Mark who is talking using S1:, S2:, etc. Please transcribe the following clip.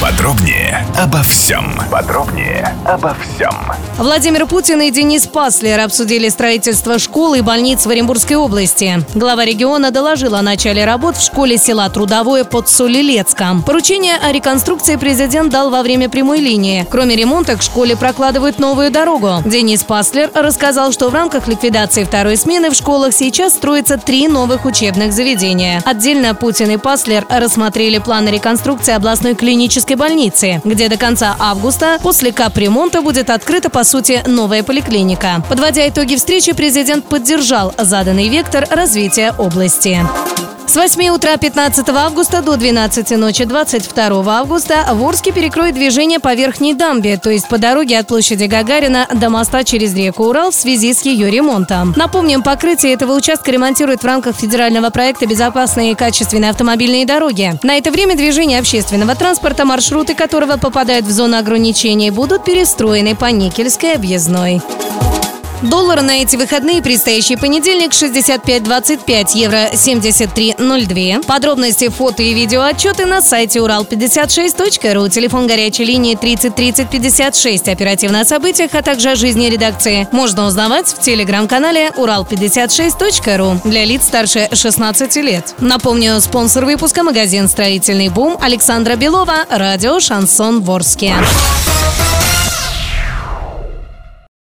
S1: Подробнее обо всем. Подробнее обо всем.
S2: Владимир Путин и Денис Паслер обсудили строительство школ и больниц в Оренбургской области. Глава региона доложила о начале работ в школе села Трудовое под Солилецком. Поручение о реконструкции президент дал во время прямой линии. Кроме ремонта, к школе прокладывают новую дорогу. Денис Паслер рассказал, что в рамках ликвидации второй смены в школах сейчас строится три новых учебных заведения. Отдельно Путин и Паслер рассмотрели планы реконструкции областной клинической больницы, где до конца августа после капремонта будет открыта, по сути, новая поликлиника. Подводя итоги встречи, президент поддержал заданный вектор развития области. С 8 утра 15 августа до 12 ночи 22 августа в Орске перекроет движение по верхней дамбе, то есть по дороге от площади Гагарина до моста через реку Урал в связи с ее ремонтом. Напомним, покрытие этого участка ремонтируют в рамках федерального проекта «Безопасные и качественные автомобильные дороги». На это время движение общественного транспорта, маршруты которого попадают в зону ограничений, будут перестроены по Никельской объездной. Доллар на эти выходные предстоящий понедельник 65.25, евро 73.02. Подробности, фото и видео отчеты на сайте урал56.ру, телефон горячей линии 30 30 56. Оперативно о событиях, а также о жизни редакции можно узнавать в телеграм-канале урал56.ру для лиц старше 16 лет. Напомню, спонсор выпуска магазин «Строительный бум» Александра Белова, радио «Шансон Ворске».